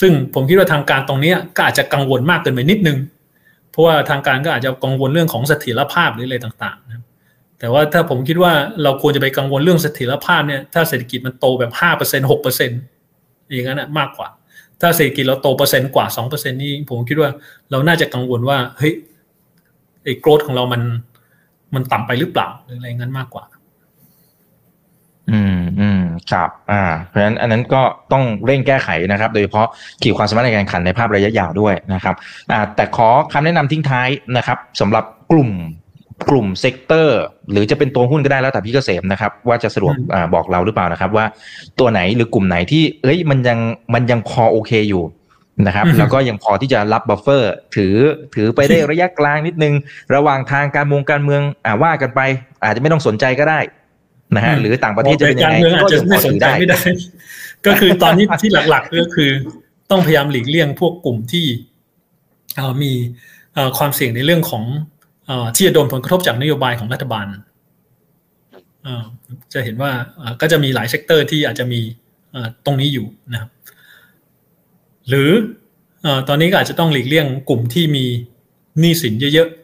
ซึ่งผมคิดว่าทางการตรงนี้ก็อาจจะกังวลมากเกินไปนิดนึง เพราะว่าทางการก็อาจจะกังวลเรื่องของเสถียรภาพหรืออะไรต่างๆนะแต่ว่าถ้าผมคิดว่าเราควรจะไปกังวลเรื่องเสถียรภาพเนี่ยถ้าเศรษฐกิจมันโตแบบห้าเปอร์เซ็นหกเปอร์เซ็นอย่างนั้นนะมากกว่า ถ้าเศรษฐกิจเราโตเปอร์เซ็นต์กว่าสองเปอร์เซ็นนี่ผมคิดว่าเราน่าจะกังวลว่าเฮ้ยไอ้ growth ของเรามันมันต่ำไปหรือเปล่าหรืออะไรงั้นมากกว่า อืมอืม ครับอ่าเพราะฉะนั้นอันนั้นก็ต้องเร่งแก้ไขนะครับ โดยเฉพาะขีดความสามารถในการแข่งขันในภาพระยะยาวด้วยนะครับอ่าแต่ขอคำแนะนำทิ้งท้ายนะครับสำหรับกลุ่มกลุ่ม sector หรือจะเป็นตัวหุ้นก็ได้แล้วแต่พี่เกษมนะครับ ว่าจะสะดวกอืมอ่าบอกเราหรือเปล่านะครับ ว่าตัวไหนหรือกลุ่มไหนที่เอ้ยมันยังมันยังพอโอเคอยู่นะครับแล้วก็ยังพอที่จะรับ buffer ถือถือไปได้ระยะกลางนิดนึง ระหว่างทางการมงการเมืองอ่าว่ากันไป อาจจะไม่ต้องสนใจก็ได้ นะฮะหรือต่างประเทศจะเป็นยังไงการเมืองอาจจะไม่สนใจไม่ได้ ก็คือตอนนี้ที่หลักๆก็คือ ต้องพยายามหลีกเลี่ยงพวกกลุ่มที่เอ่อมีเอ่อความเสี่ยงในเรื่องของเอ่อที่จะโดนผลกระทบจากนโยบายของรัฐบาลเอ่อจะเห็นว่าเอ่อก็จะมีหลาย sector ที่อาจจะมีเอ่อตรงนี้อยู่นะครับ หรือเอ่อตอนนี้ก็อาจจะต้องหลีกเลี่ยงกลุ่มที่มีหนี้สินเยอะๆ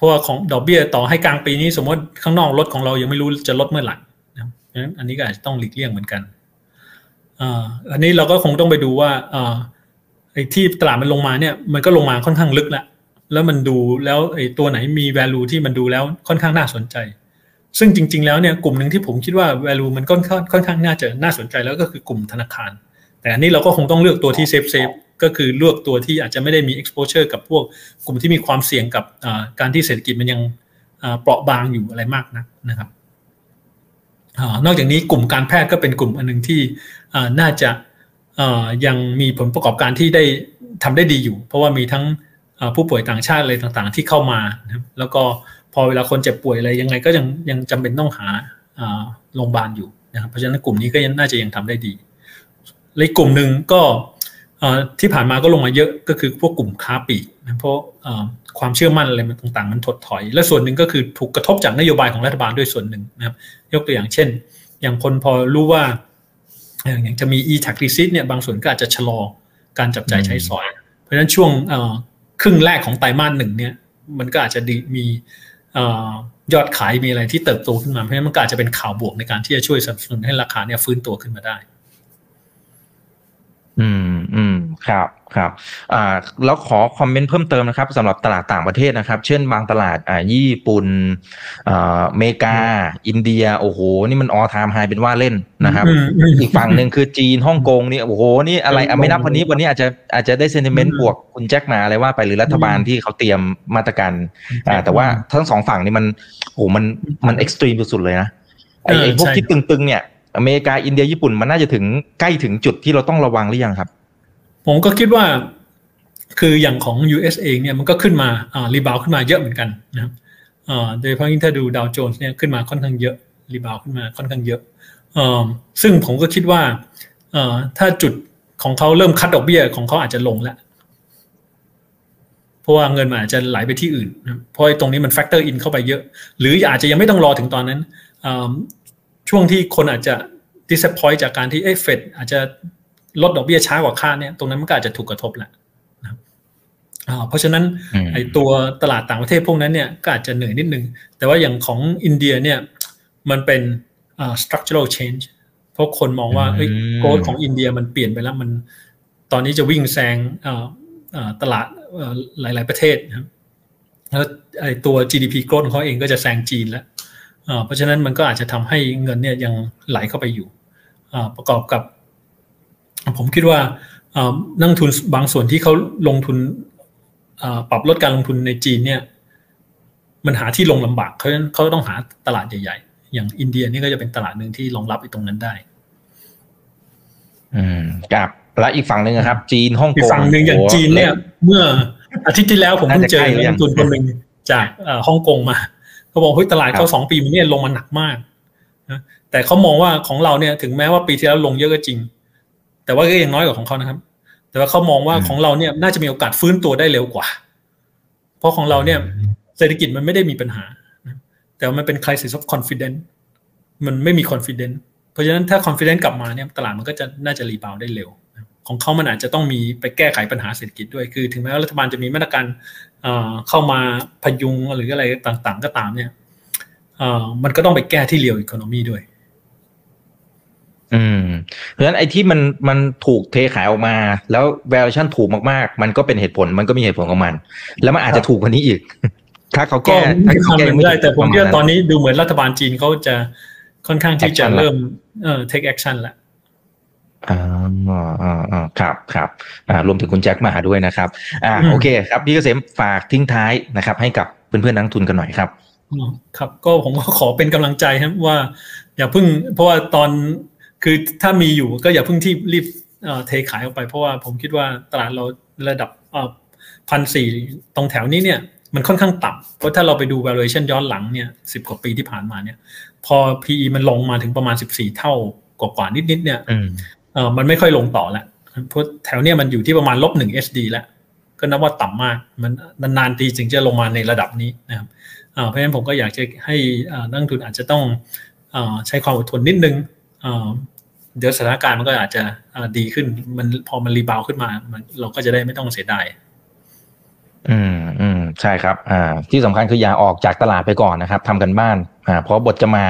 เพราะว่าของดอกเบี้ยต่อให้กลางปีนี้สมมติข้างนอกลดของเรายังไม่รู้จะลดเมื่อไหร่นะครับเพราะฉะนั้นอันนี้ก็อาจจะต้องหลีกเลี่ยงเหมือนกันอ่าอันนี้เราก็คงต้องไปดูว่าอ่าไอ้ที่ตลาดมันลงมาเนี่ยมันก็ลงมาค่อนข้างลึกแล้วแล้วมันดูแล้วไอ้ตัวไหนมี value ที่มันดูแล้วค่อนข้างน่าสนใจ ซึ่งจริง ๆ แล้วเนี่ยกลุ่มหนึ่งที่ผมคิดว่า value มันค่อนข้างค่อนข้างน่าจะน่าสนใจแล้วก็คือกลุ่มธนาคาร แต่อันนี้เราก็คงต้องเลือกตัวที่ safe safe ก็คือเลือกตัวที่อาจจะไม่ได้มี exposure กับพวกกลุ่มที่มีความเสี่ยงกับการที่เศรษฐกิจมันยังเปราะบางอยู่อะไรมากนักนะครับนอกจากนี้กลุ่มการแพทย์ก็เป็นกลุ่มอันหนึ่งที่น่าจะยังมีผลประกอบการที่ได้ทำได้ดีอยู่ เพราะว่ามีทั้งผู้ป่วยต่างชาติอะไรต่างๆ ที่เข้ามานะครับแล้วก็พอเวลาคนเจ็บป่วยอะไรยังไงก็ยังยังจำเป็นต้องหาโรงพยาบาลอยู่นะครับเพราะฉะนั้นกลุ่มนี้ก็ยังน่าจะยังทำได้ดีและกลุ่มหนึ่งก็ ที่ผ่านมาก็ลงมาเยอะก็คือพวกกลุ่มค้าปลีกนะเพราะความเชื่อมั่นอะไรมันต่างๆ มันถดถอย และส่วนหนึ่งก็คือถูกกระทบจากนโยบายของรัฐบาลด้วยส่วนหนึ่งนะครับ ยกตัวอย่างเช่น อย่างคนพอรู้ว่าอย่างจะมี e-tax receipt เนี่ยบางส่วนก็อาจจะชะลอการจับจ่ายใช้สอย เพราะฉะนั้นช่วงครึ่งแรกของไตรมาสหนึ่งเนี่ยมันก็อาจจะมียอดขายมีอะไรที่เติบโตขึ้นมาเพราะฉะนั้นมันก็อาจจะเป็นข่าวบวกในการที่จะช่วยสนับสนุนให้ราคาเนี่ยฟื้นตัวขึ้นมาได้ อืมอืมครับครับอ่าแล้วขอคอมเมนต์เพิ่มเติมนะครับสำหรับตลาดต่างประเทศนะครับ เช่นบางตลาดอ่าญี่ปุ่นอ่าอเมริกา อินเดีย โอ้โห นี่มัน all time high เป็นว่าเล่นนะครับอืมอืมอีกฝั่งหนึ่งคือจีนฮ่องกงนี่โอ้โหนี่อะไรอะไม่นับวันนี้วันนี้อาจจะอาจจะได้ sentiment อืมบวกคุณแจ็คมาอะไรว่าไปหรือรัฐบาลอืมที่เขาเตรียมมาตรการอ่าแต่ว่าทั้งสองฝั่งนี่มันโอ้โหมันมัน extreme สุดๆเลยนะไอ้ไอ้พวกที่ตึงๆเนี่ย อเมริกาอินเดียญี่ปุ่นมันน่าจะถึงใกล้ถึงจุดที่เราต้องระวังหรือยังครับ ผมก็คิดว่าคืออย่างของ US เองเนี่ยมันก็ขึ้นมาอ่า rebound ขึ้นมาเยอะเหมือนกันนะครับอ่าโดยเฉพาะยิ่งถ้าดูดาวโจนส์เนี่ยขึ้นมาค่อนข้างเยอะ rebound ขึ้นมาค่อนข้างเยอะอ่าซึ่งผมก็คิดว่าอ่าถ้าจุดของเขาเริ่ม cut ดอกเบี้ยของเขาอาจจะลงแล้วเพราะว่าเงินมันอาจจะไหลไปที่อื่น เพราะตรงนี้มัน factor in เข้าไปเยอะ หรืออาจจะยังไม่ต้องรอถึงตอนนั้น ช่วงที่คนอาจจะ disappoint จากการที่เอ่อเฟดอาจจะลดดอกเบี้ยช้ากว่าคาดเนี่ยตรงนั้นมันก็อาจจะถูกกระทบแหละนะเพราะฉะนั้นไอ้ตัวตลาดต่างประเทศพวกนั้นเนี่ยก็อาจจะเหนื่อยนิดนึง แต่ว่าอย่างของอินเดียเนี่ยมันเป็น structural change เพราะคนมองว่าโกลดของอินเดียมันเปลี่ยนไปแล้วมันตอนนี้จะวิ่งแซงตลาดหลาย ๆ ประเทศนะครับแล้วไอ้ตัว GDP โกลดของเขาเองก็จะแซงจีนแล้ว เพราะฉะนั้นมันก็อาจจะทำให้เงินเนี่ยยังไหลเข้าไปอยู่ประกอบกับ ผมคิดว่านักทุนบางส่วนที่เขาลงทุนปรับลดการลงทุนในจีนเนี่ย มันหาที่ลงลำบากเขาเขาต้องหาตลาดใหญ่ ๆ อย่างอินเดียนี่ก็จะเป็นตลาดหนึ่งที่รองรับไอ้ตรงนั้นได้ อืมครับและอีกฝั่งหนึ่งครับ จีนฮ่องกงอีกฝั่งหนึ่งอย่างจีนเนี่ย เมื่ออาทิตย์ที่แล้วผมเพิ่งเจอนักทุนคนหนึ่งจากฮ่องกงมา เขาบอกเฮ้ยตลาดเขาสองปีมันเนี่ยลงมาหนักมากนะแต่เขามองว่าของเราเนี่ยถึงแม้ว่าปีที่แล้วลงเยอะก็จริง แต่ว่าก็ยังน้อยกว่าของเขานะครับ แต่ว่าเขามองว่าของเราเนี่ยน่าจะมีโอกาสฟื้นตัวได้เร็วกว่า เพราะของเราเนี่ยเศรษฐกิจมันไม่ได้มีปัญหา แต่มันเป็น crisis of confidence มันไม่มี confidence เพราะฉะนั้นถ้า confidence กลับมาเนี่ยตลาดมันก็จะน่าจะรีบาวได้เร็วของเขามันอาจจะต้องมีไปแก้ไขปัญหาเศรษฐกิจด้วย คือ ถึงแม้ว่ารัฐบาลจะมีมาตรการ เข้ามาพยุงหรืออะไรต่างๆ ก็ตามเนี่ยมันก็ต้องไปแก้ที่เรียวอีโคโนมีด้วย อืม เพราะฉะนั้นไอ้ที่มันมันถูกเทขายออกมา แล้ว valuation ถูกมากๆ มันก็เป็นเหตุผลมันก็มีเหตุผลของมัน แล้วมันอาจจะถูกกว่านี้อีก ถ้าเขาแก้ถ้าเขาแก้ไม่ได้ แต่ผมว่าตอนนี้ดูเหมือนรัฐบาลจีนเขาจะค่อนข้างที่จะเริ่มเอ่อ take action แล้ว อ่าอ่าอ่าครับครับอ่ารวมถึงคุณแจ็คมาด้วยนะครับ อ่าโอเค ครับพี่เกษมฝากทิ้งท้ายนะครับ ให้กับเพื่อนๆนักทุนกันหน่อยครับครับก็ผมก็ขอเป็นกำลังใจครับว่า อย่าเพิ่ง เพราะว่าตอนคือถ้ามีอยู่ก็อย่าเพิ่งที่รีบเทขายออกไป เพราะว่าผมคิดว่าตลาดเราระดับพันสี่ตรงแถวนี้เนี่ยมันค่อนข้างต่ำเพราะถ้าเราไปดู valuation ย้อนหลังเนี่ยสิบกว่าปีที่ผ่านมาเนี่ย พอ PE มันลงมาถึงประมาณสิบสี่เท่ากว่าๆนิดๆเนี่ยเออมันไม่ค่อยลงต่อแล้วเพราะแถวเนี้ยมันอยู่ที่ประมาณลบหนึ่ง HD แล้ว ก็นับว่าต่ำมาก มันนานๆทีจึงจะลงมาในระดับนี้นะครับเพราะฉะนั้นผมก็อยากจะให้นักทุนอาจจะต้องใช้ความอดทนนิดนึงเดี๋ยวสถานการณ์มันก็อาจจะดีขึ้น มันพอมันรีบาวขึ้นมา เราก็จะได้ไม่ต้องเสียดายอืมอืม ใช่ครับอ่าที่สำคัญคืออย่าออกจากตลาดไปก่อนนะครับทำกันบ้านอ่าเพราะบทจะมา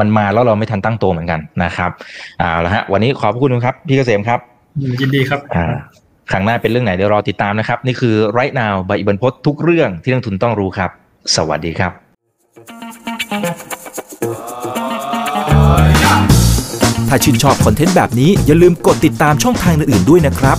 มันมาแล้วเราไม่ทันตั้งตัวเหมือนกันนะครับอ่าแล้วฮะวันนี้ขอบคุณครับพี่เกษมครับยินดีครับอ่าครั้งหน้าเป็นเรื่องไหนเดี๋ยวรอติดตามนะครับ นี่คือ right now ใบอิบันพศทุกเรื่องที่นักทุนต้องรู้ครับ สวัสดีครับ ถ้าชื่นชอบคอนเทนต์แบบนี้อย่าลืมกดติดตามช่องทางอื่นๆด้วยนะครับ